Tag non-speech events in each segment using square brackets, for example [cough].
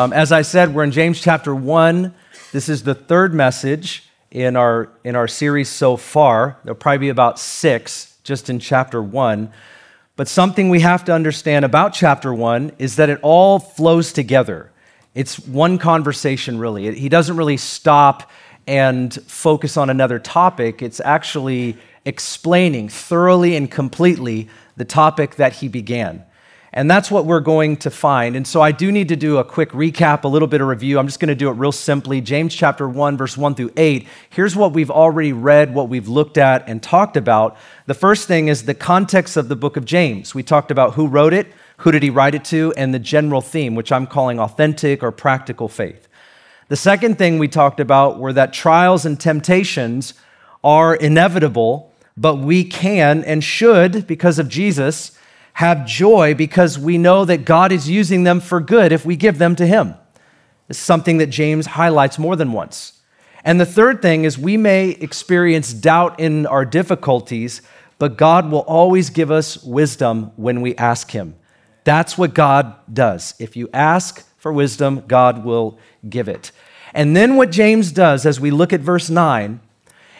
Um, as I said, we're in James chapter 1. This is the third message in our, in our series so far. There'll probably be about six just in chapter 1. But something we have to understand about chapter 1 is that it all flows together. It's one conversation, really. He doesn't really stop and focus on another topic. It's actually explaining thoroughly and completely the topic that he began. And that's what we're going to find. And so I do need to do a quick recap, a little bit of review. I'm just going to do it real simply. James chapter 1, verse 1 through 8. Here's what we've already read, what we've looked at and talked about. The first thing is the context of the book of James. We talked about who wrote it, who did he write it to, and the general theme, which I'm calling authentic or practical faith. The second thing we talked about were that trials and temptations are inevitable, but we can and should, because of Jesus, have joy because we know that God is using them for good if we give them to Him. It's something that James highlights more than once. And the third thing is we may experience doubt in our difficulties, but God will always give us wisdom when we ask Him. That's what God does. If you ask for wisdom, God will give it. And then what James does as we look at verse 9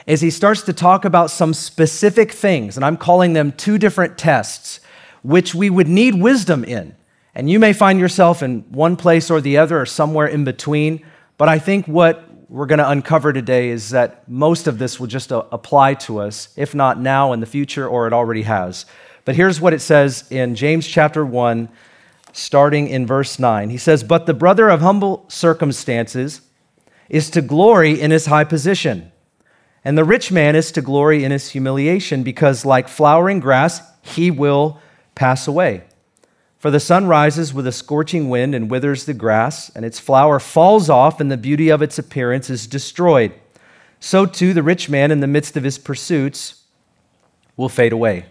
is he starts to talk about some specific things, and I'm calling them two different tests which we would need wisdom in. And you may find yourself in one place or the other or somewhere in between. But I think what we're going to uncover today is that most of this will just uh, apply to us, if not now in the future, or it already has. But here's what it says in James chapter 1, starting in verse 9. He says, But the brother of humble circumstances is to glory in his high position, and the rich man is to glory in his humiliation, because like flowering grass, he will pass away. For the sun rises with a scorching wind and withers the grass, and its flower falls off, and the beauty of its appearance is destroyed. So too, the rich man in the midst of his pursuits will fade away.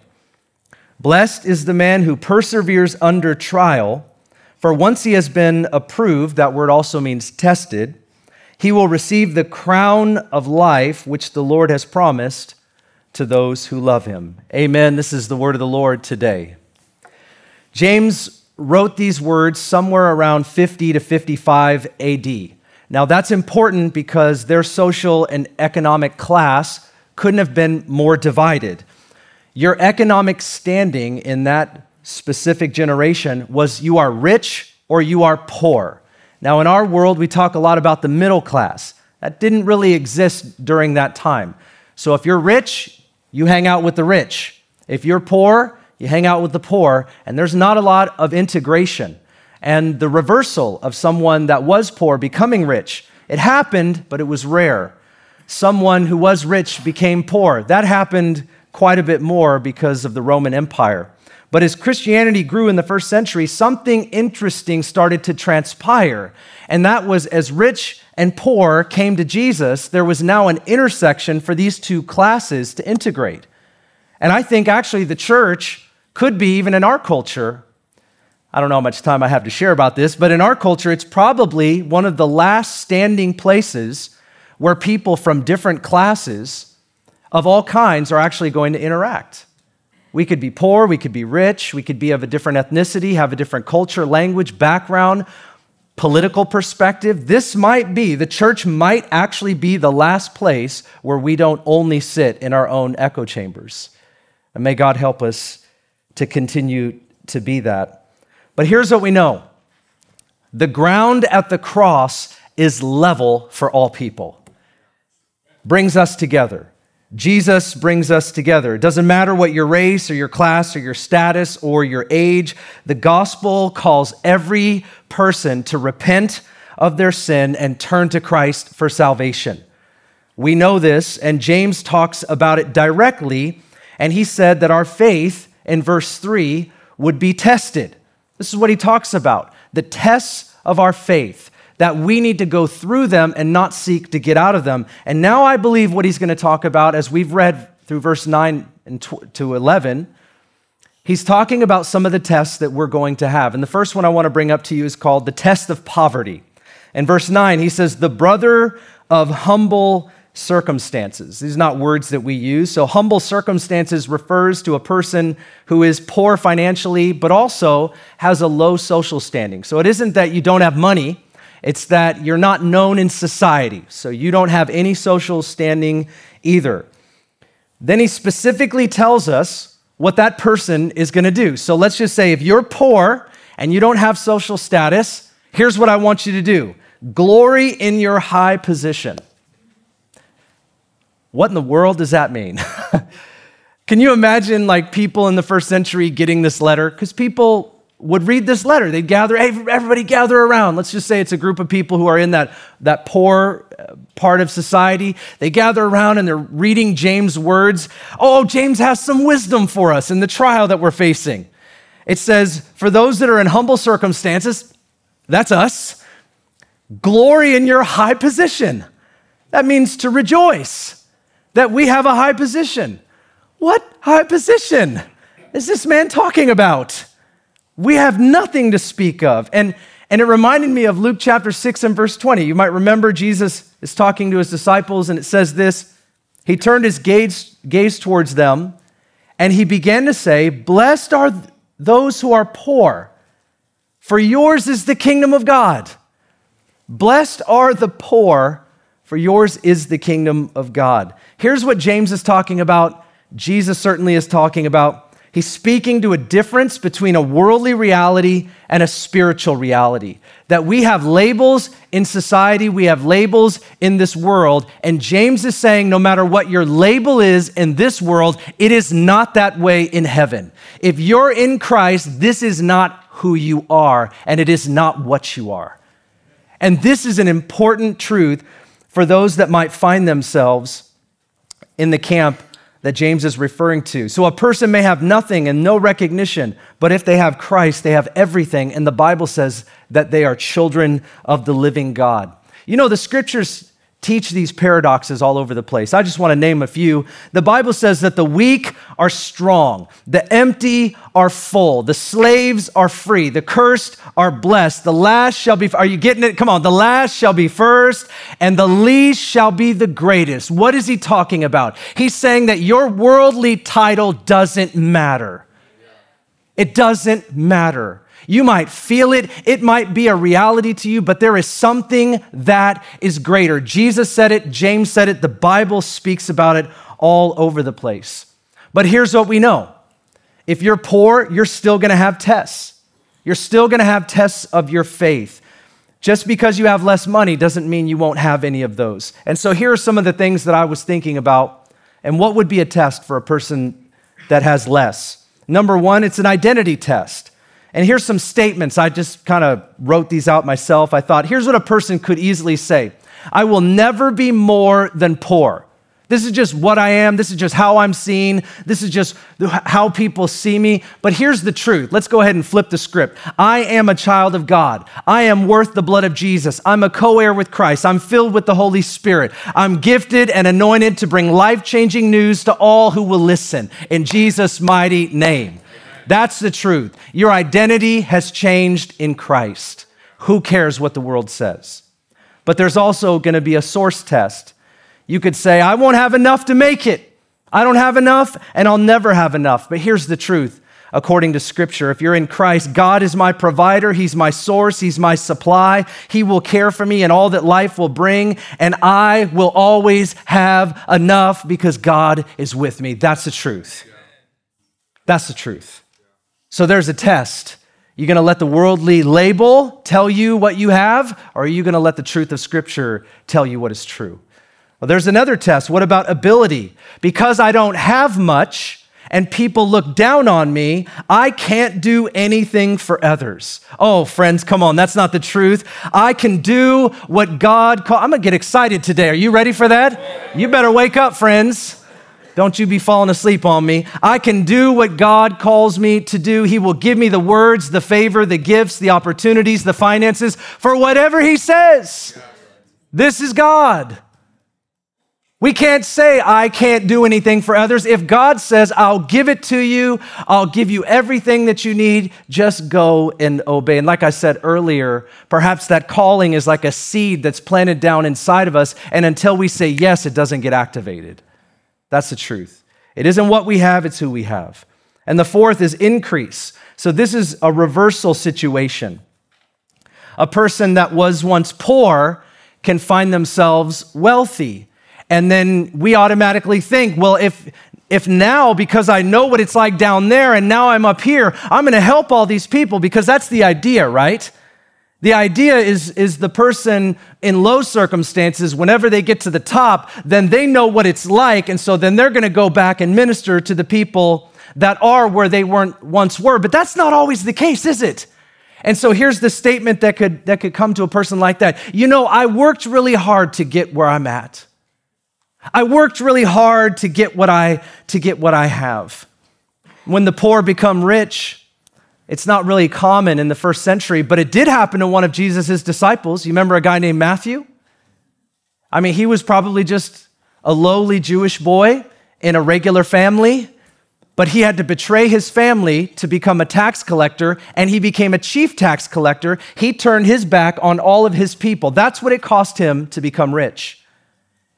Blessed is the man who perseveres under trial, for once he has been approved, that word also means tested, he will receive the crown of life which the Lord has promised to those who love him. Amen. This is the word of the Lord today. James wrote these words somewhere around 50 to 55 AD. Now, that's important because their social and economic class couldn't have been more divided. Your economic standing in that specific generation was you are rich or you are poor. Now, in our world, we talk a lot about the middle class. That didn't really exist during that time. So, if you're rich, you hang out with the rich. If you're poor, you hang out with the poor, and there's not a lot of integration. And the reversal of someone that was poor becoming rich, it happened, but it was rare. Someone who was rich became poor. That happened quite a bit more because of the Roman Empire. But as Christianity grew in the first century, something interesting started to transpire. And that was as rich and poor came to Jesus, there was now an intersection for these two classes to integrate. And I think actually the church could be even in our culture. I don't know how much time I have to share about this, but in our culture, it's probably one of the last standing places where people from different classes of all kinds are actually going to interact. We could be poor, we could be rich, we could be of a different ethnicity, have a different culture, language, background, political perspective. This might be, the church might actually be the last place where we don't only sit in our own echo chambers. And may God help us to continue to be that. But here's what we know the ground at the cross is level for all people, brings us together. Jesus brings us together. It doesn't matter what your race or your class or your status or your age, the gospel calls every person to repent of their sin and turn to Christ for salvation. We know this, and James talks about it directly, and he said that our faith in verse 3 would be tested. This is what he talks about the tests of our faith, that we need to go through them and not seek to get out of them. And now I believe what he's going to talk about, as we've read through verse 9 to 11, he's talking about some of the tests that we're going to have. And the first one I want to bring up to you is called the test of poverty. In verse 9, he says, The brother of humble circumstances. These are not words that we use. So, humble circumstances refers to a person who is poor financially, but also has a low social standing. So, it isn't that you don't have money, It's that you're not known in society, so you don't have any social standing either. Then he specifically tells us what that person is going to do. So let's just say if you're poor and you don't have social status, here's what I want you to do glory in your high position. What in the world does that mean? [laughs] Can you imagine like people in the first century getting this letter? Because people would read this letter. They'd gather, hey, everybody gather around. Let's just say it's a group of people who are in that, that poor uh, part of society. They gather around and they're reading James' words. Oh, James has some wisdom for us in the trial that we're facing. It says, for those that are in humble circumstances, that's us, glory in your high position. That means to rejoice that we have a high position. What high position is this man talking about? we have nothing to speak of. And, and it reminded me of Luke chapter 6 and verse 20. You might remember Jesus is talking to his disciples, and it says this He turned his gaze, gaze towards them, and he began to say, Blessed are those who are poor, for yours is the kingdom of God. Blessed are the poor, for yours is the kingdom of God. Here's what James is talking about. Jesus certainly is talking about He's speaking to a difference between a worldly reality and a spiritual reality. That we have labels in society, we have labels in this world, and James is saying no matter what your label is in this world, it is not that way in heaven. If you're in Christ, this is not who you are, and it is not what you are. And this is an important truth for those that might find themselves in the camp that James is referring to. So a person may have nothing and no recognition, but if they have Christ, they have everything. And the Bible says that they are children of the living God. You know, the scriptures teach these paradoxes all over the place. I just want to name a few. The Bible says that the weak are strong, the empty are full, the slaves are free, the cursed are blessed. The last shall be Are you getting it? Come on. The last shall be first and the least shall be the greatest. What is he talking about? He's saying that your worldly title doesn't matter. It doesn't matter. You might feel it, it might be a reality to you, but there is something that is greater. Jesus said it, James said it, the Bible speaks about it all over the place. But here's what we know if you're poor, you're still gonna have tests. You're still gonna have tests of your faith. Just because you have less money doesn't mean you won't have any of those. And so here are some of the things that I was thinking about and what would be a test for a person that has less. Number one, it's an identity test. And here's some statements. I just kind of wrote these out myself. I thought, here's what a person could easily say I will never be more than poor. This is just what I am. This is just how I'm seen. This is just how people see me. But here's the truth. Let's go ahead and flip the script. I am a child of God. I am worth the blood of Jesus. I'm a co heir with Christ. I'm filled with the Holy Spirit. I'm gifted and anointed to bring life changing news to all who will listen. In Jesus' mighty name. That's the truth. Your identity has changed in Christ. Who cares what the world says? But there's also going to be a source test. You could say, I won't have enough to make it. I don't have enough, and I'll never have enough. But here's the truth according to Scripture. If you're in Christ, God is my provider, He's my source, He's my supply. He will care for me and all that life will bring, and I will always have enough because God is with me. That's the truth. That's the truth. So there's a test. You going to let the worldly label tell you what you have, or are you going to let the truth of Scripture tell you what is true? Well, there's another test. What about ability? Because I don't have much and people look down on me, I can't do anything for others. Oh, friends, come on, that's not the truth. I can do what God called. I'm going to get excited today. Are you ready for that? You better wake up, friends. Don't you be falling asleep on me. I can do what God calls me to do. He will give me the words, the favor, the gifts, the opportunities, the finances for whatever He says. This is God. We can't say, I can't do anything for others. If God says, I'll give it to you, I'll give you everything that you need, just go and obey. And like I said earlier, perhaps that calling is like a seed that's planted down inside of us, and until we say yes, it doesn't get activated. That's the truth. It isn't what we have, it's who we have. And the fourth is increase. So this is a reversal situation. a person that was once poor can find themselves wealthy. And then we automatically think, well, if if now, because I know what it's like down there and now I'm up here, I'm going to help all these people because that's the idea, right? The idea is, is the person in low circumstances, whenever they get to the top, then they know what it's like. And so then they're going to go back and minister to the people that are where they weren't once were. But that's not always the case, is it? And so here's the statement that could, that could come to a person like that. You know, I worked really hard to get where I'm at. I worked really hard to get what I, to get what I have. When the poor become rich, it's not really common in the first century, but it did happen to one of Jesus' disciples. You remember a guy named Matthew? I mean, he was probably just a lowly Jewish boy in a regular family, but he had to betray his family to become a tax collector, and he became a chief tax collector. He turned his back on all of his people. That's what it cost him to become rich.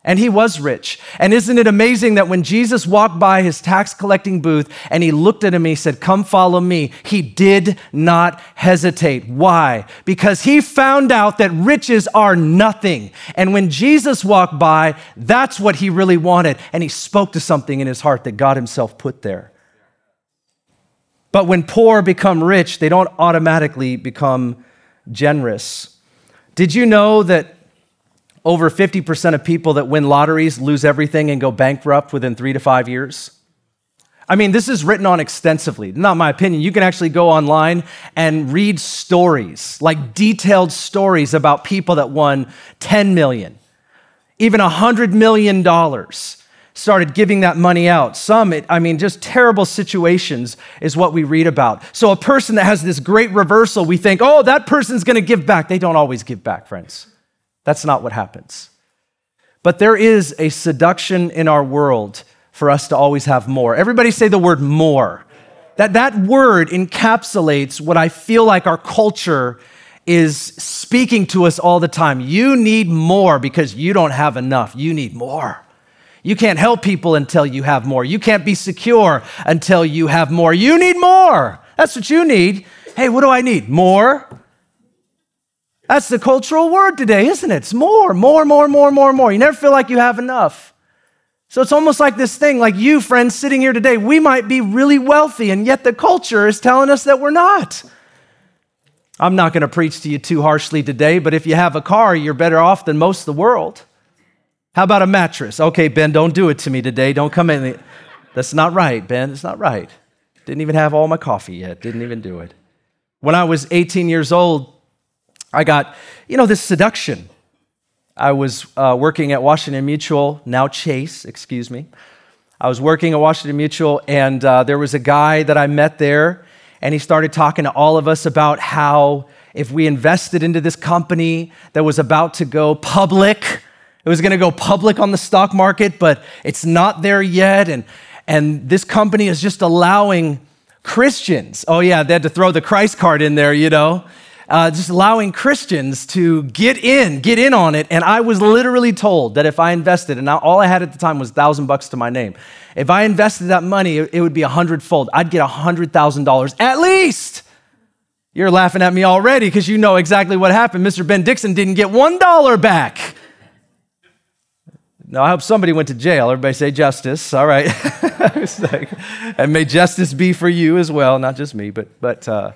And he was rich. And isn't it amazing that when Jesus walked by his tax collecting booth and he looked at him, he said, Come follow me, he did not hesitate. Why? Because he found out that riches are nothing. And when Jesus walked by, that's what he really wanted. And he spoke to something in his heart that God himself put there. But when poor become rich, they don't automatically become generous. Did you know that over 50% of people that win lotteries lose everything and go bankrupt within three to five years. I mean, this is written on extensively. Not my opinion. You can actually go online and read stories, like detailed stories about people that won 10 million, even 100 million dollars started giving that money out. Some, it, I mean, just terrible situations is what we read about. So, a person that has this great reversal, we think, oh, that person's gonna give back. They don't always give back, friends. That's not what happens. But there is a seduction in our world for us to always have more. Everybody say the word more. That, that word encapsulates what I feel like our culture is speaking to us all the time. You need more because you don't have enough. You need more. You can't help people until you have more. You can't be secure until you have more. You need more. That's what you need. Hey, what do I need? More. That's the cultural word today, isn't it? It's more, more, more, more, more, more. You never feel like you have enough. So it's almost like this thing, like you, friends, sitting here today, we might be really wealthy, and yet the culture is telling us that we're not. I'm not going to preach to you too harshly today, but if you have a car, you're better off than most of the world. How about a mattress? Okay, Ben, don't do it to me today. Don't come in. That's not right, Ben. It's not right. Didn't even have all my coffee yet. Didn't even do it. When I was 18 years old, I got, you know, this seduction. I was uh, working at Washington Mutual, now Chase, excuse me. I was working at Washington Mutual, and uh, there was a guy that I met there, and he started talking to all of us about how if we invested into this company that was about to go public, it was going to go public on the stock market, but it's not there yet. And, and this company is just allowing Christians, oh, yeah, they had to throw the Christ card in there, you know uh, just allowing Christians to get in, get in on it. And I was literally told that if I invested, and all I had at the time was thousand bucks to my name, if I invested that money, it would be a hundredfold. I'd get a hundred thousand dollars at least. You're laughing at me already because you know exactly what happened. Mr. Ben Dixon didn't get one dollar back. Now, I hope somebody went to jail. Everybody say justice. All right. [laughs] and may justice be for you as well, not just me, but, but uh,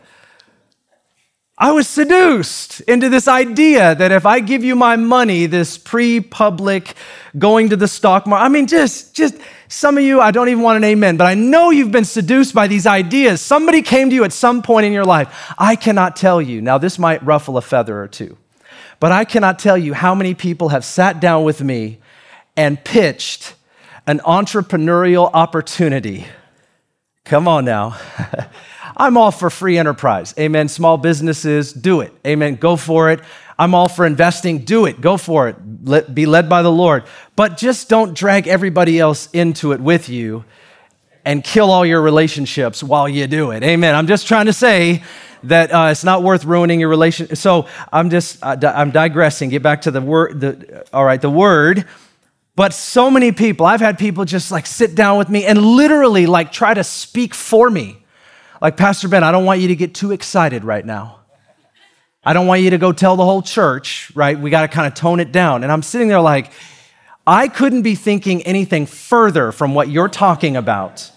I was seduced into this idea that if I give you my money, this pre public going to the stock market, I mean, just, just some of you, I don't even want an amen, but I know you've been seduced by these ideas. Somebody came to you at some point in your life. I cannot tell you. Now, this might ruffle a feather or two, but I cannot tell you how many people have sat down with me and pitched an entrepreneurial opportunity. Come on now. [laughs] I'm all for free enterprise. Amen. Small businesses, do it. Amen. Go for it. I'm all for investing. Do it. Go for it. Let, be led by the Lord. But just don't drag everybody else into it with you and kill all your relationships while you do it. Amen. I'm just trying to say that uh, it's not worth ruining your relationship. So I'm just, uh, I'm digressing. Get back to the word. The, all right, the word. But so many people, I've had people just like sit down with me and literally like try to speak for me like, Pastor Ben, I don't want you to get too excited right now. I don't want you to go tell the whole church, right? We got to kind of tone it down. And I'm sitting there like, I couldn't be thinking anything further from what you're talking about.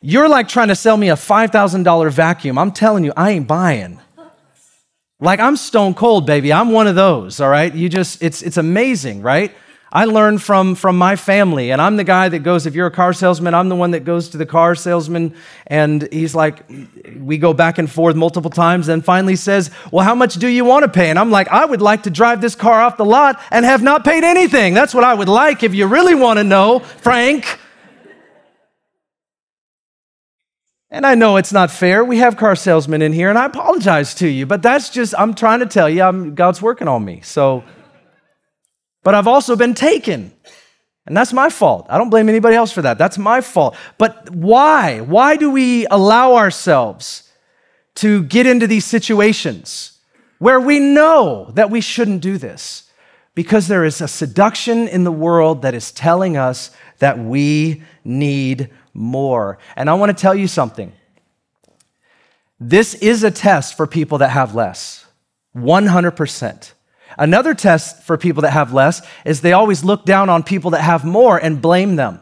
You're like trying to sell me a $5,000 vacuum. I'm telling you, I ain't buying. Like I'm stone cold, baby. I'm one of those, all right? You just it's it's amazing, right? I learned from from my family, and I'm the guy that goes. If you're a car salesman, I'm the one that goes to the car salesman, and he's like, we go back and forth multiple times, and finally says, "Well, how much do you want to pay?" And I'm like, I would like to drive this car off the lot and have not paid anything. That's what I would like. If you really want to know, Frank. And I know it's not fair. We have car salesmen in here, and I apologize to you, but that's just, I'm trying to tell you, I'm, God's working on me. So, but I've also been taken. And that's my fault. I don't blame anybody else for that. That's my fault. But why? Why do we allow ourselves to get into these situations where we know that we shouldn't do this? Because there is a seduction in the world that is telling us that we need more. And I want to tell you something. This is a test for people that have less, 100%. Another test for people that have less is they always look down on people that have more and blame them.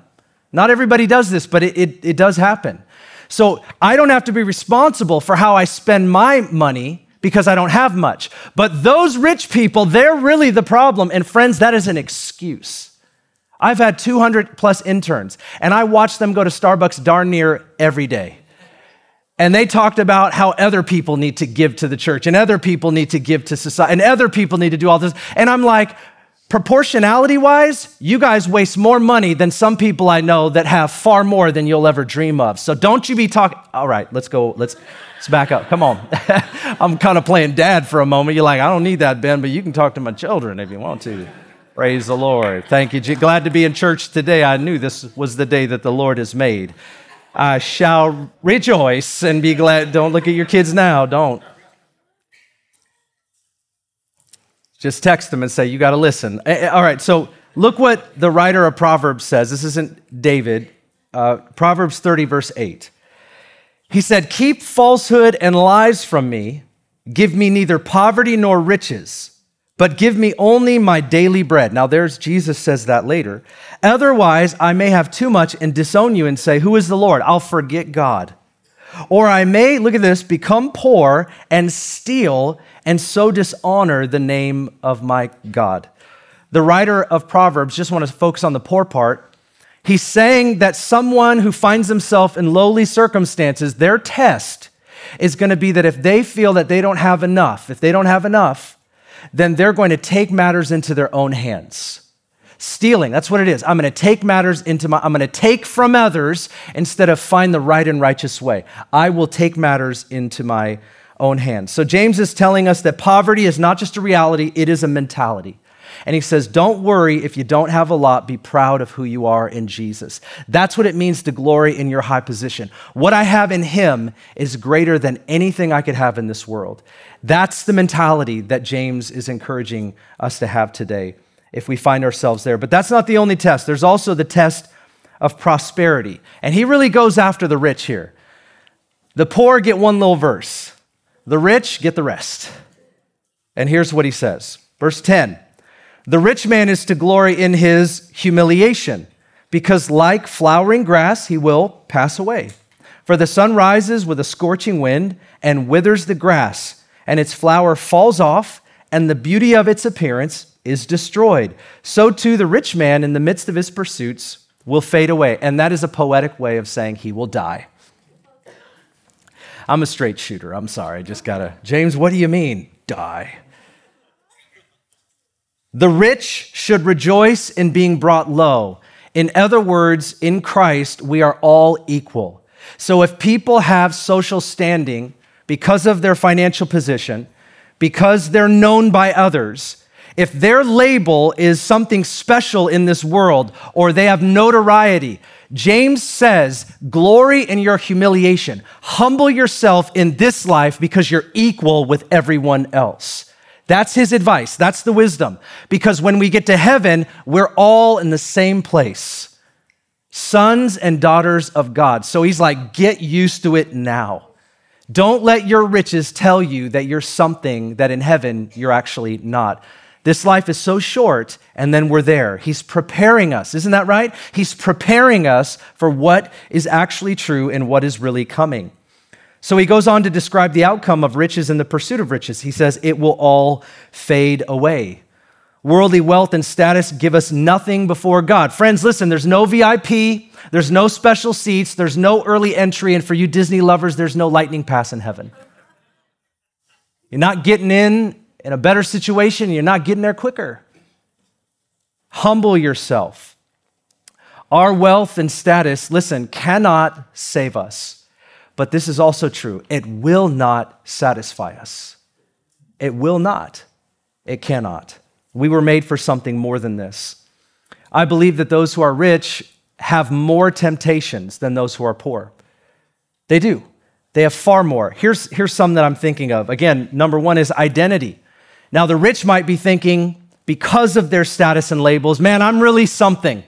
Not everybody does this, but it, it, it does happen. So I don't have to be responsible for how I spend my money because I don't have much. But those rich people, they're really the problem. And friends, that is an excuse. I've had 200 plus interns, and I watch them go to Starbucks darn near every day. And they talked about how other people need to give to the church, and other people need to give to society, and other people need to do all this. And I'm like, proportionality wise, you guys waste more money than some people I know that have far more than you'll ever dream of. So don't you be talking. All right, let's go. Let's, let's back up. Come on. [laughs] I'm kind of playing dad for a moment. You're like, I don't need that, Ben, but you can talk to my children if you want to. Praise the Lord. Thank you. Glad to be in church today. I knew this was the day that the Lord has made. I shall rejoice and be glad. Don't look at your kids now. Don't. Just text them and say, You got to listen. All right, so look what the writer of Proverbs says. This isn't David. Uh, Proverbs 30, verse 8. He said, Keep falsehood and lies from me. Give me neither poverty nor riches but give me only my daily bread. Now, there's Jesus says that later. Otherwise, I may have too much and disown you and say, Who is the Lord? I'll forget God. Or I may, look at this, become poor and steal and so dishonor the name of my God. The writer of Proverbs, just want to focus on the poor part. He's saying that someone who finds himself in lowly circumstances, their test is going to be that if they feel that they don't have enough, if they don't have enough, then they're going to take matters into their own hands. Stealing, that's what it is. I'm going to take matters into my, I'm going to take from others instead of find the right and righteous way. I will take matters into my own hands. So James is telling us that poverty is not just a reality, it is a mentality. And he says, Don't worry if you don't have a lot, be proud of who you are in Jesus. That's what it means to glory in your high position. What I have in him is greater than anything I could have in this world. That's the mentality that James is encouraging us to have today if we find ourselves there. But that's not the only test, there's also the test of prosperity. And he really goes after the rich here. The poor get one little verse, the rich get the rest. And here's what he says. Verse 10 the rich man is to glory in his humiliation, because like flowering grass, he will pass away. For the sun rises with a scorching wind and withers the grass, and its flower falls off, and the beauty of its appearance is destroyed. So too, the rich man, in the midst of his pursuits, will fade away. And that is a poetic way of saying he will die. I'm a straight shooter. I'm sorry. I just gotta. James, what do you mean, die? The rich should rejoice in being brought low. In other words, in Christ, we are all equal. So if people have social standing because of their financial position, because they're known by others, if their label is something special in this world or they have notoriety, James says, glory in your humiliation. Humble yourself in this life because you're equal with everyone else. That's his advice. That's the wisdom. Because when we get to heaven, we're all in the same place sons and daughters of God. So he's like, get used to it now. Don't let your riches tell you that you're something that in heaven you're actually not. This life is so short, and then we're there. He's preparing us. Isn't that right? He's preparing us for what is actually true and what is really coming. So he goes on to describe the outcome of riches and the pursuit of riches. He says, It will all fade away. Worldly wealth and status give us nothing before God. Friends, listen, there's no VIP, there's no special seats, there's no early entry, and for you Disney lovers, there's no lightning pass in heaven. You're not getting in in a better situation, you're not getting there quicker. Humble yourself. Our wealth and status, listen, cannot save us. But this is also true. It will not satisfy us. It will not. It cannot. We were made for something more than this. I believe that those who are rich have more temptations than those who are poor. They do. They have far more. Here's, here's some that I'm thinking of. Again, number one is identity. Now, the rich might be thinking, because of their status and labels, man, I'm really something.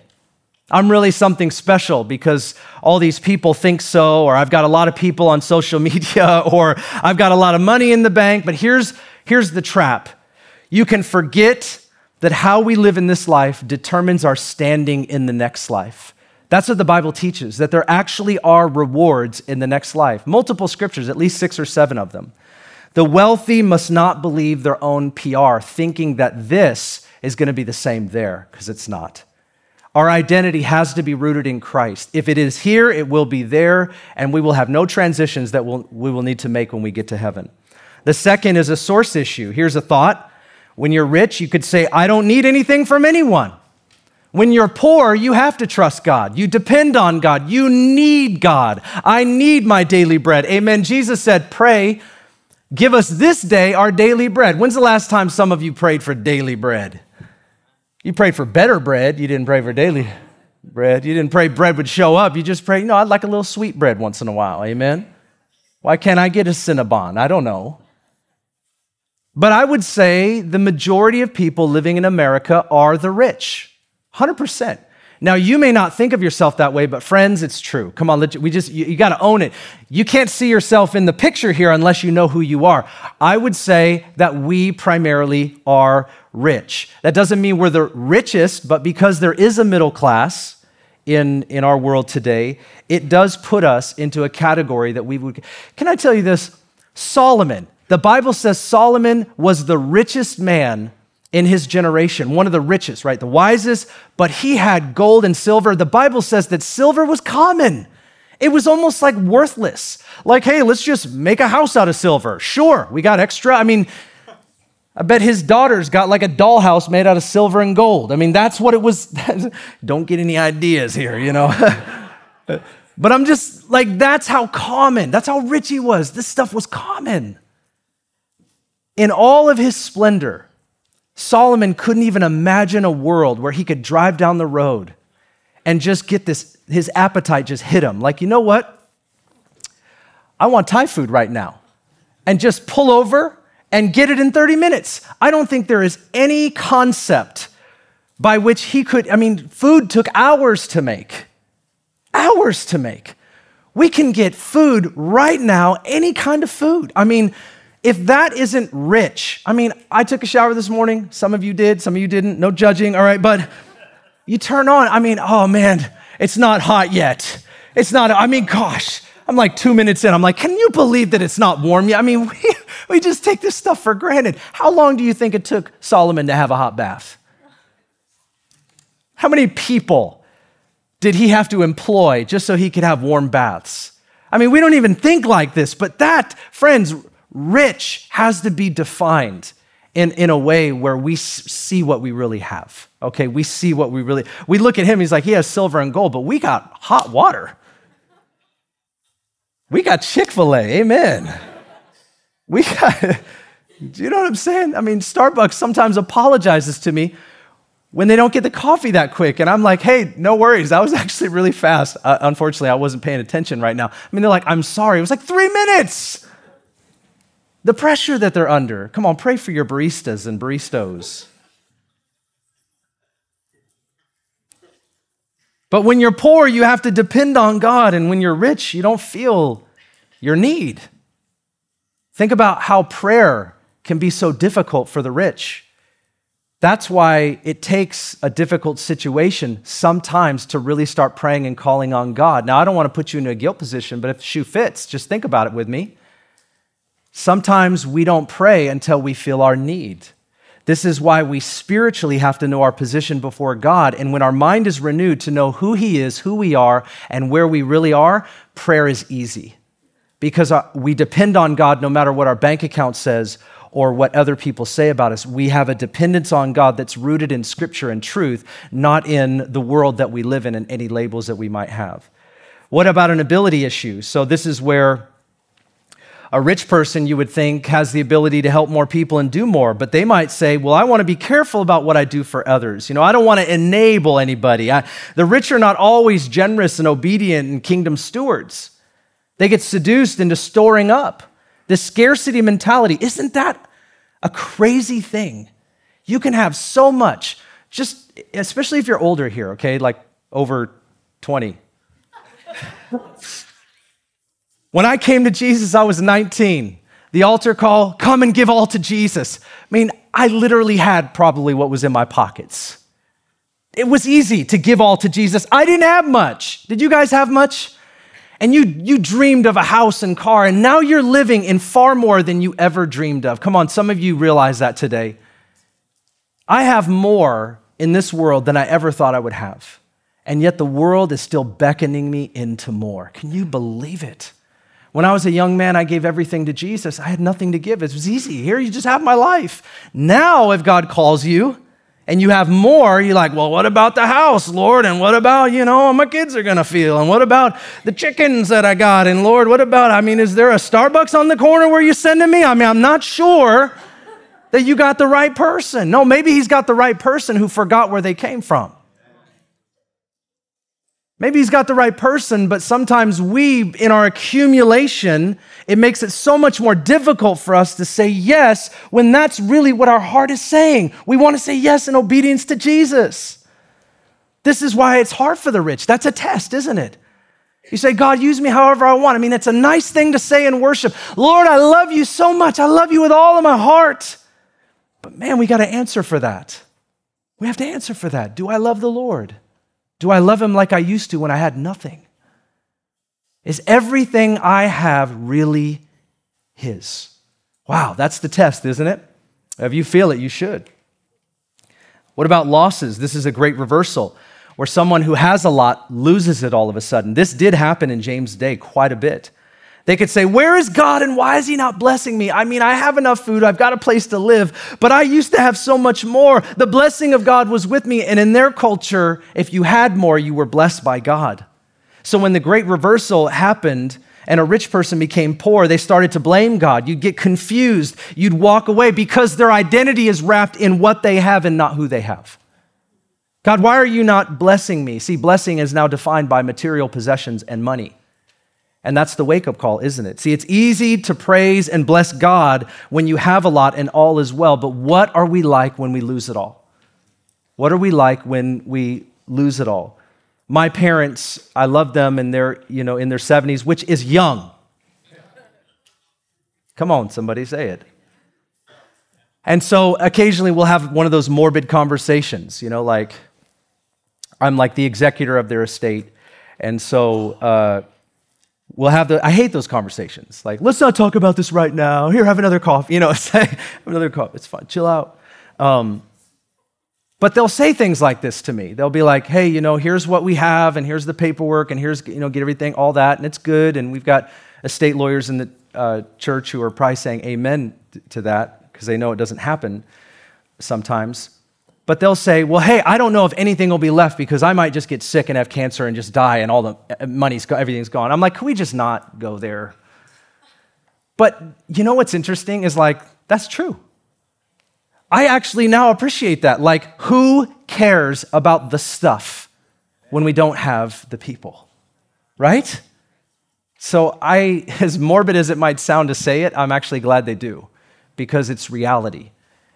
I'm really something special because all these people think so, or I've got a lot of people on social [laughs] media, or I've got a lot of money in the bank. But here's, here's the trap you can forget that how we live in this life determines our standing in the next life. That's what the Bible teaches, that there actually are rewards in the next life. Multiple scriptures, at least six or seven of them. The wealthy must not believe their own PR, thinking that this is going to be the same there, because it's not. Our identity has to be rooted in Christ. If it is here, it will be there, and we will have no transitions that we'll, we will need to make when we get to heaven. The second is a source issue. Here's a thought. When you're rich, you could say, I don't need anything from anyone. When you're poor, you have to trust God. You depend on God. You need God. I need my daily bread. Amen. Jesus said, Pray Give us this day our daily bread. When's the last time some of you prayed for daily bread? You prayed for better bread. You didn't pray for daily bread. You didn't pray bread would show up. You just prayed, you know, I'd like a little sweet bread once in a while. Amen. Why can't I get a Cinnabon? I don't know. But I would say the majority of people living in America are the rich. 100%. Now, you may not think of yourself that way, but friends, it's true. Come on, we just, you, you got to own it. You can't see yourself in the picture here unless you know who you are. I would say that we primarily are rich. That doesn't mean we're the richest, but because there is a middle class in, in our world today, it does put us into a category that we would. Can I tell you this? Solomon, the Bible says Solomon was the richest man in his generation, one of the richest, right? The wisest, but he had gold and silver. The Bible says that silver was common. It was almost like worthless. Like, hey, let's just make a house out of silver. Sure, we got extra. I mean, I bet his daughters got like a dollhouse made out of silver and gold. I mean, that's what it was. [laughs] Don't get any ideas here, you know. [laughs] but I'm just like, that's how common, that's how rich he was. This stuff was common. In all of his splendor, Solomon couldn't even imagine a world where he could drive down the road and just get this, his appetite just hit him. Like, you know what? I want Thai food right now. And just pull over and get it in 30 minutes. I don't think there is any concept by which he could, I mean, food took hours to make. Hours to make. We can get food right now, any kind of food. I mean, if that isn't rich, I mean, I took a shower this morning. Some of you did, some of you didn't. No judging, all right? But you turn on, I mean, oh man, it's not hot yet. It's not, I mean, gosh, I'm like two minutes in. I'm like, can you believe that it's not warm yet? I mean, [laughs] we, we just take this stuff for granted. How long do you think it took Solomon to have a hot bath? How many people did he have to employ just so he could have warm baths? I mean, we don't even think like this, but that, friends, rich has to be defined in, in a way where we see what we really have. Okay, we see what we really, we look at him, he's like, he has silver and gold, but we got hot water. We got Chick fil A, amen. We got, you know what I'm saying? I mean, Starbucks sometimes apologizes to me when they don't get the coffee that quick. And I'm like, hey, no worries. That was actually really fast. Uh, unfortunately, I wasn't paying attention right now. I mean, they're like, I'm sorry. It was like three minutes the pressure that they're under. Come on, pray for your baristas and baristos. But when you're poor, you have to depend on God. And when you're rich, you don't feel your need. Think about how prayer can be so difficult for the rich. That's why it takes a difficult situation sometimes to really start praying and calling on God. Now, I don't want to put you in a guilt position, but if the shoe fits, just think about it with me. Sometimes we don't pray until we feel our need. This is why we spiritually have to know our position before God. And when our mind is renewed to know who He is, who we are, and where we really are, prayer is easy because uh, we depend on God no matter what our bank account says or what other people say about us. We have a dependence on God that's rooted in scripture and truth, not in the world that we live in and any labels that we might have. What about an ability issue? So, this is where a rich person, you would think, has the ability to help more people and do more, but they might say, Well, I want to be careful about what I do for others. You know, I don't want to enable anybody. I, the rich are not always generous and obedient and kingdom stewards. They get seduced into storing up. This scarcity mentality, isn't that a crazy thing? You can have so much, just especially if you're older here, okay, like over 20. [laughs] when I came to Jesus, I was 19. The altar call, come and give all to Jesus. I mean, I literally had probably what was in my pockets. It was easy to give all to Jesus. I didn't have much. Did you guys have much? and you, you dreamed of a house and car, and now you're living in far more than you ever dreamed of. Come on, some of you realize that today. I have more in this world than I ever thought I would have. And yet the world is still beckoning me into more. Can you believe it? When I was a young man, I gave everything to Jesus. I had nothing to give. It was easy. Here, you just have my life. Now, if God calls you, and you have more, you're like, well, what about the house, Lord? And what about, you know, my kids are going to feel? And what about the chickens that I got? And Lord, what about, I mean, is there a Starbucks on the corner where you're sending me? I mean, I'm not sure that you got the right person. No, maybe he's got the right person who forgot where they came from. Maybe he's got the right person, but sometimes we, in our accumulation, it makes it so much more difficult for us to say yes when that's really what our heart is saying. We want to say yes in obedience to Jesus. This is why it's hard for the rich. That's a test, isn't it? You say, God, use me however I want. I mean, it's a nice thing to say in worship. Lord, I love you so much. I love you with all of my heart. But man, we got to answer for that. We have to answer for that. Do I love the Lord? Do I love him like I used to when I had nothing? Is everything I have really his? Wow, that's the test, isn't it? If you feel it, you should. What about losses? This is a great reversal where someone who has a lot loses it all of a sudden. This did happen in James' day quite a bit. They could say, Where is God and why is He not blessing me? I mean, I have enough food, I've got a place to live, but I used to have so much more. The blessing of God was with me. And in their culture, if you had more, you were blessed by God. So when the great reversal happened, and a rich person became poor, they started to blame God. You'd get confused. You'd walk away because their identity is wrapped in what they have and not who they have. God, why are you not blessing me? See, blessing is now defined by material possessions and money. And that's the wake up call, isn't it? See, it's easy to praise and bless God when you have a lot and all is well, but what are we like when we lose it all? What are we like when we lose it all? My parents, I love them and they're, you know, in their 70s, which is young. Come on, somebody say it. And so occasionally we'll have one of those morbid conversations, you know, like I'm like the executor of their estate. And so uh, we'll have the, I hate those conversations. Like, let's not talk about this right now. Here, have another coffee. You know, [laughs] say, another coffee. It's fine. Chill out. Um, but they'll say things like this to me. They'll be like, hey, you know, here's what we have, and here's the paperwork, and here's, you know, get everything, all that, and it's good. And we've got estate lawyers in the uh, church who are probably saying amen to that because they know it doesn't happen sometimes but they'll say, well, hey, I don't know if anything will be left because I might just get sick and have cancer and just die and all the uh, money's everything's gone. I'm like, can we just not go there? But you know what's interesting is like, that's true. I actually now appreciate that. Like, who cares about the stuff when we don't have the people? Right? So, I, [laughs] as morbid as it might sound to say it, I'm actually glad they do because it's reality.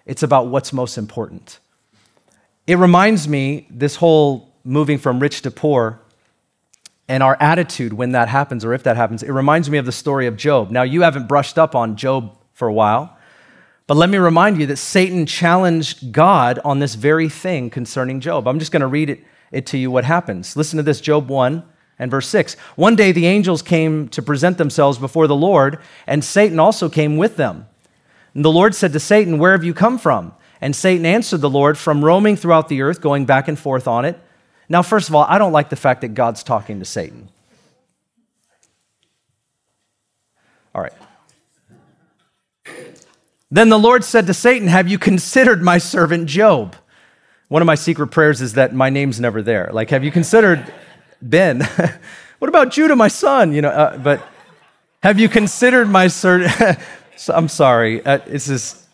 It's about what's most important. It reminds me, this whole moving from rich to poor, and our attitude when that happens or if that happens. It reminds me of the story of Job. Now, you haven't brushed up on Job for a while, but let me remind you that Satan challenged God on this very thing concerning Job. I'm just going to read it, it to you what happens. Listen to this Job 1 and verse 6. One day the angels came to present themselves before the Lord, and Satan also came with them. And the Lord said to Satan, Where have you come from? And Satan answered the Lord, From roaming throughout the earth, going back and forth on it. Now, first of all, I don't like the fact that God's talking to Satan. All right. Then the Lord said to Satan, Have you considered my servant Job? One of my secret prayers is that my name's never there. Like, have you considered Ben? [laughs] what about Judah, my son? You know, uh, but have you considered my servant? [laughs] I'm sorry. Uh, it's this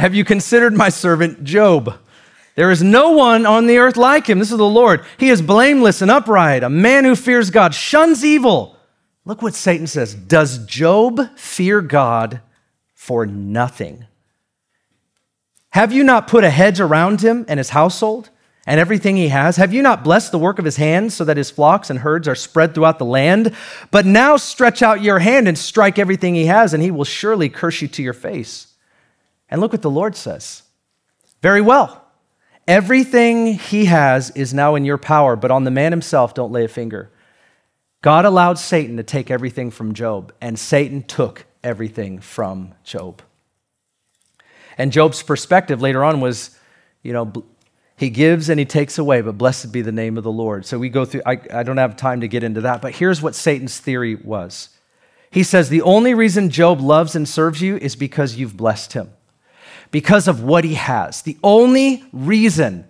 Have you considered my servant Job? There is no one on the earth like him. This is the Lord. He is blameless and upright, a man who fears God, shuns evil. Look what Satan says. Does Job fear God for nothing? Have you not put a hedge around him and his household and everything he has? Have you not blessed the work of his hands so that his flocks and herds are spread throughout the land? But now stretch out your hand and strike everything he has, and he will surely curse you to your face. And look what the Lord says. Very well. Everything he has is now in your power, but on the man himself, don't lay a finger. God allowed Satan to take everything from Job, and Satan took everything from Job. And Job's perspective later on was, you know, he gives and he takes away, but blessed be the name of the Lord. So we go through, I, I don't have time to get into that, but here's what Satan's theory was. He says, The only reason Job loves and serves you is because you've blessed him because of what he has. The only reason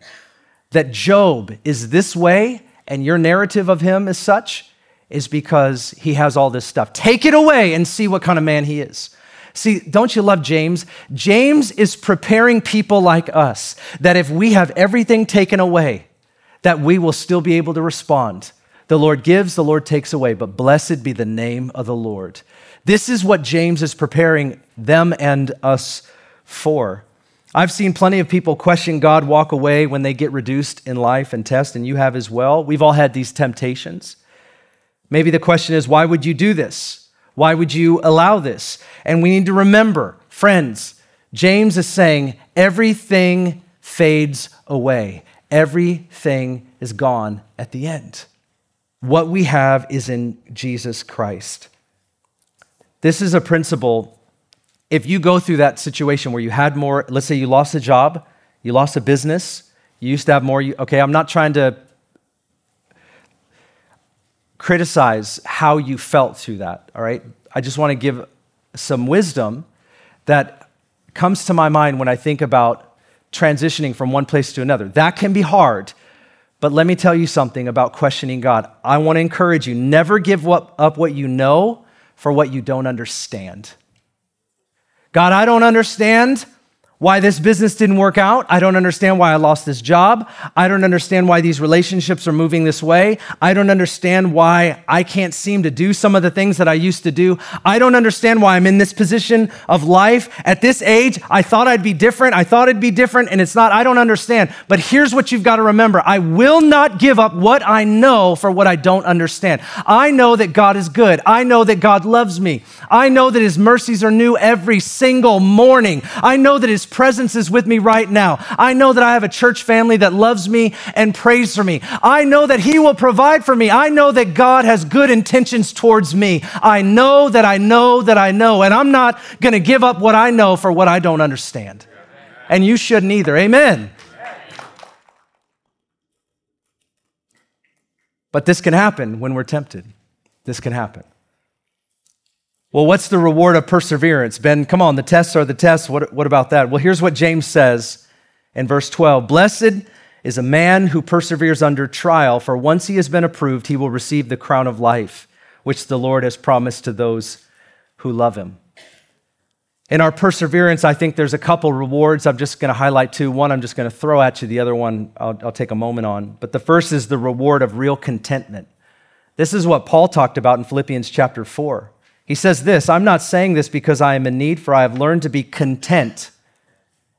that Job is this way and your narrative of him is such is because he has all this stuff. Take it away and see what kind of man he is. See, don't you love James? James is preparing people like us that if we have everything taken away, that we will still be able to respond. The Lord gives, the Lord takes away, but blessed be the name of the Lord. This is what James is preparing them and us for. I've seen plenty of people question God, walk away when they get reduced in life and test, and you have as well. We've all had these temptations. Maybe the question is, why would you do this? Why would you allow this? And we need to remember, friends, James is saying everything fades away, everything is gone at the end. What we have is in Jesus Christ. This is a principle if you go through that situation where you had more, let's say you lost a job, you lost a business, you used to have more, okay, I'm not trying to criticize how you felt through that, all right? I just want to give some wisdom that comes to my mind when I think about transitioning from one place to another. That can be hard, but let me tell you something about questioning God. I want to encourage you never give up what you know for what you don't understand. God, I don't understand why this business didn't work out. I don't understand why I lost this job. I don't understand why these relationships are moving this way. I don't understand why I can't seem to do some of the things that I used to do. I don't understand why I'm in this position of life. At this age, I thought I'd be different. I thought it'd be different, and it's not. I don't understand. But here's what you've got to remember I will not give up what I know for what I don't understand. I know that God is good. I know that God loves me. I know that His mercies are new every single morning. I know that His presence is with me right now. I know that I have a church family that loves me and prays for me. I know that He will provide for me. I know that God has good intentions towards me. I know that I know that I know, and I'm not going to give up what I know for what I don't understand. And you shouldn't either. Amen. But this can happen when we're tempted. This can happen. Well, what's the reward of perseverance? Ben, come on, the tests are the tests. What, what about that? Well, here's what James says in verse 12 Blessed is a man who perseveres under trial, for once he has been approved, he will receive the crown of life, which the Lord has promised to those who love him. In our perseverance, I think there's a couple rewards. I'm just going to highlight two. One, I'm just going to throw at you, the other one, I'll, I'll take a moment on. But the first is the reward of real contentment. This is what Paul talked about in Philippians chapter 4. He says this I'm not saying this because I am in need, for I have learned to be content.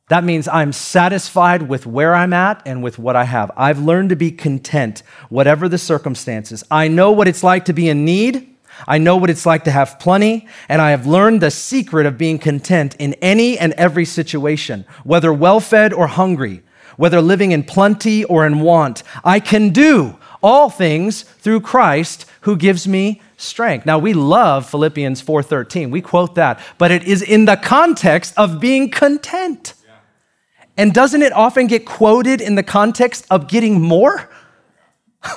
That means I'm satisfied with where I'm at and with what I have. I've learned to be content, whatever the circumstances. I know what it's like to be in need. I know what it's like to have plenty, and I have learned the secret of being content in any and every situation, whether well fed or hungry, whether living in plenty or in want. I can do all things through Christ who gives me strength. Now we love Philippians 4:13. We quote that, but it is in the context of being content. And doesn't it often get quoted in the context of getting more? [laughs]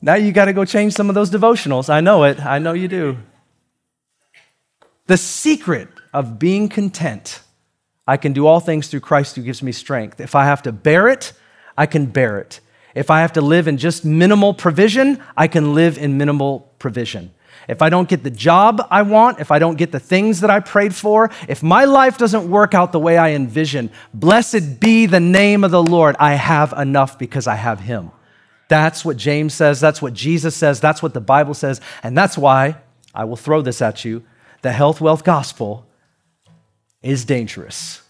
now you got to go change some of those devotionals. I know it. I know you do. The secret of being content I can do all things through Christ who gives me strength. If I have to bear it, I can bear it. If I have to live in just minimal provision, I can live in minimal provision if I don't get the job I want, if I don't get the things that I prayed for, if my life doesn't work out the way I envision, blessed be the name of the Lord. I have enough because I have Him. That's what James says. That's what Jesus says. That's what the Bible says. And that's why I will throw this at you the health, wealth gospel is dangerous.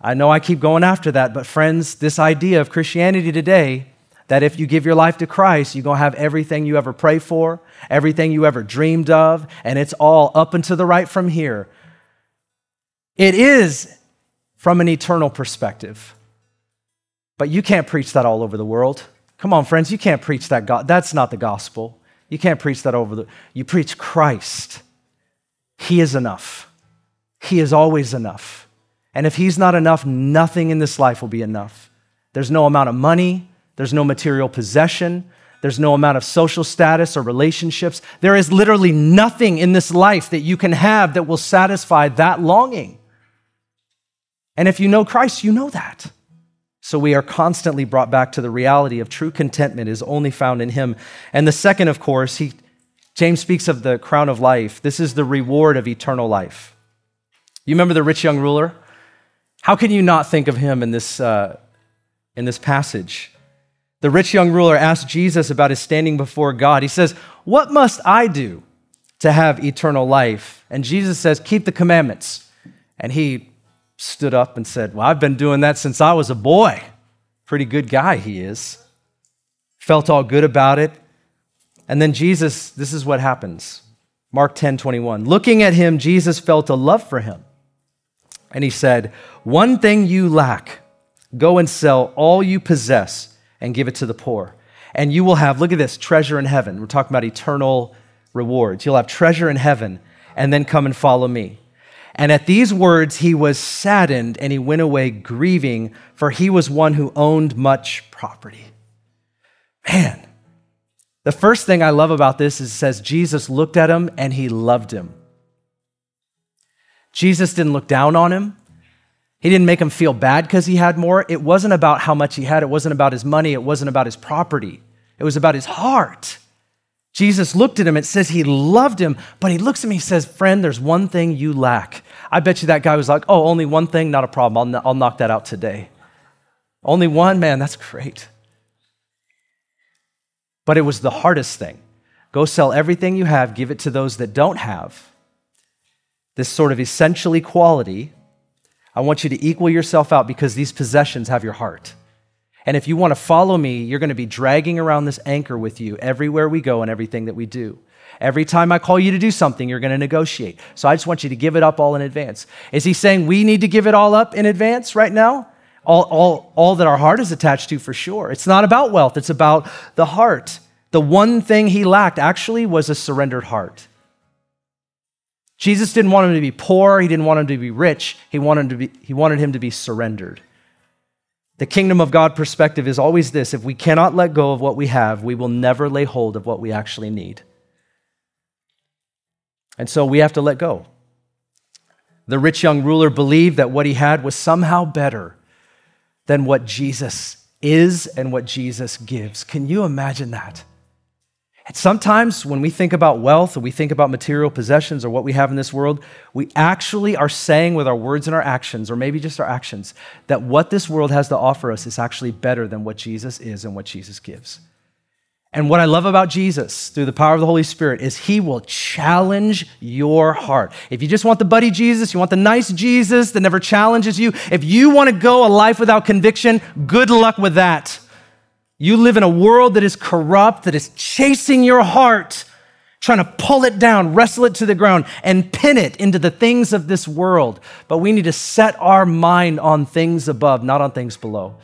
I know I keep going after that, but friends, this idea of Christianity today that if you give your life to Christ, you're going to have everything you ever pray for, everything you ever dreamed of, and it's all up and to the right from here. It is from an eternal perspective. But you can't preach that all over the world. Come on, friends, you can't preach that. God. That's not the gospel. You can't preach that over the. You preach Christ. He is enough. He is always enough. And if He's not enough, nothing in this life will be enough. There's no amount of money, there's no material possession. There's no amount of social status or relationships. There is literally nothing in this life that you can have that will satisfy that longing. And if you know Christ, you know that. So we are constantly brought back to the reality of true contentment is only found in Him. And the second, of course, he, James speaks of the crown of life. This is the reward of eternal life. You remember the rich young ruler? How can you not think of him in this, uh, in this passage? The rich young ruler asked Jesus about his standing before God. He says, What must I do to have eternal life? And Jesus says, Keep the commandments. And he stood up and said, Well, I've been doing that since I was a boy. Pretty good guy he is. Felt all good about it. And then Jesus, this is what happens. Mark 10 21. Looking at him, Jesus felt a love for him. And he said, One thing you lack, go and sell all you possess and give it to the poor. And you will have, look at this, treasure in heaven. We're talking about eternal rewards. You'll have treasure in heaven, and then come and follow me. And at these words, he was saddened and he went away grieving, for he was one who owned much property. Man, the first thing I love about this is it says Jesus looked at him and he loved him. Jesus didn't look down on him. He didn't make him feel bad because he had more. It wasn't about how much he had, it wasn't about his money, it wasn't about his property, it was about his heart. Jesus looked at him, it says he loved him, but he looks at me, he says, Friend, there's one thing you lack. I bet you that guy was like, Oh, only one thing? Not a problem. I'll, I'll knock that out today. Only one? Man, that's great. But it was the hardest thing. Go sell everything you have, give it to those that don't have. This sort of essential equality I want you to equal yourself out because these possessions have your heart. And if you want to follow me, you're going to be dragging around this anchor with you everywhere we go and everything that we do. Every time I call you to do something, you're going to negotiate. So I just want you to give it up all in advance. Is he saying we need to give it all up in advance right now? All, all, all that our heart is attached to, for sure. It's not about wealth, it's about the heart. The one thing he lacked actually was a surrendered heart. Jesus didn't want him to be poor, he didn't want him to be rich, he wanted, him to be, he wanted him to be surrendered. The kingdom of God perspective is always this if we cannot let go of what we have, we will never lay hold of what we actually need. And so we have to let go. The rich young ruler believed that what he had was somehow better than what Jesus is and what Jesus gives. Can you imagine that? And sometimes when we think about wealth or we think about material possessions or what we have in this world, we actually are saying with our words and our actions, or maybe just our actions, that what this world has to offer us is actually better than what Jesus is and what Jesus gives. And what I love about Jesus through the power of the Holy Spirit is he will challenge your heart. If you just want the buddy Jesus, you want the nice Jesus that never challenges you, if you want to go a life without conviction, good luck with that. You live in a world that is corrupt, that is chasing your heart, trying to pull it down, wrestle it to the ground, and pin it into the things of this world. But we need to set our mind on things above, not on things below.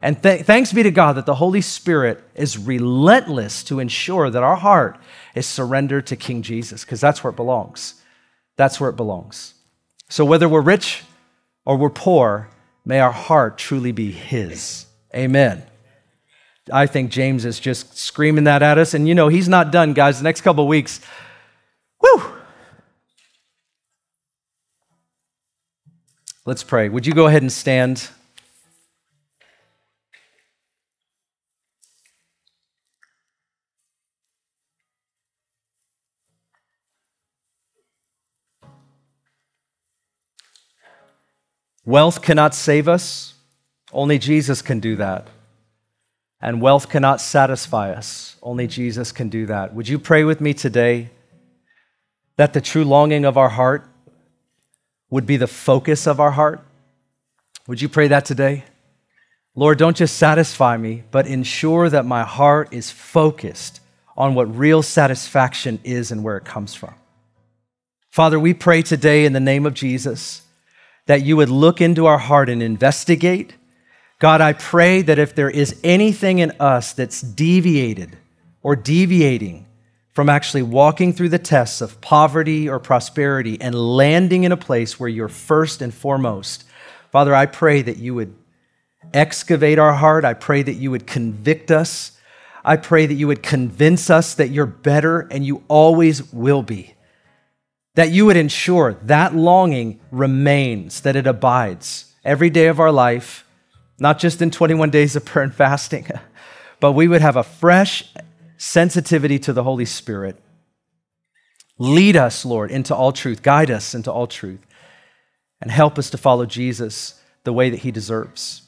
And th- thanks be to God that the Holy Spirit is relentless to ensure that our heart is surrendered to King Jesus, because that's where it belongs. That's where it belongs. So whether we're rich or we're poor, may our heart truly be His. Amen. I think James is just screaming that at us. And you know, he's not done, guys. The next couple weeks, whew. Let's pray. Would you go ahead and stand? Wealth cannot save us, only Jesus can do that. And wealth cannot satisfy us, only Jesus can do that. Would you pray with me today that the true longing of our heart would be the focus of our heart? Would you pray that today? Lord, don't just satisfy me, but ensure that my heart is focused on what real satisfaction is and where it comes from. Father, we pray today in the name of Jesus that you would look into our heart and investigate. God, I pray that if there is anything in us that's deviated or deviating from actually walking through the tests of poverty or prosperity and landing in a place where you're first and foremost, Father, I pray that you would excavate our heart. I pray that you would convict us. I pray that you would convince us that you're better and you always will be that you would ensure that longing remains, that it abides every day of our life, not just in 21 days of prayer and fasting, [laughs] but we would have a fresh sensitivity to the Holy Spirit. Lead us, Lord, into all truth. Guide us into all truth. And help us to follow Jesus the way that he deserves.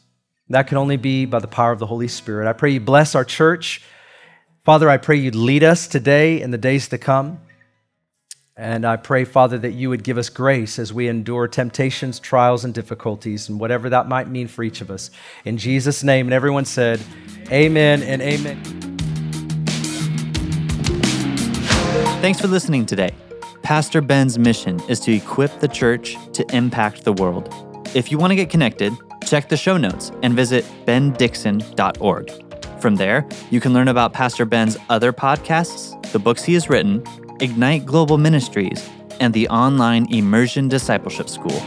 That can only be by the power of the Holy Spirit. I pray you bless our church. Father, I pray you'd lead us today and the days to come. And I pray, Father, that you would give us grace as we endure temptations, trials, and difficulties, and whatever that might mean for each of us. In Jesus' name. And everyone said, Amen and amen. Thanks for listening today. Pastor Ben's mission is to equip the church to impact the world. If you want to get connected, check the show notes and visit bendixon.org. From there, you can learn about Pastor Ben's other podcasts, the books he has written, Ignite Global Ministries, and the online Immersion Discipleship School.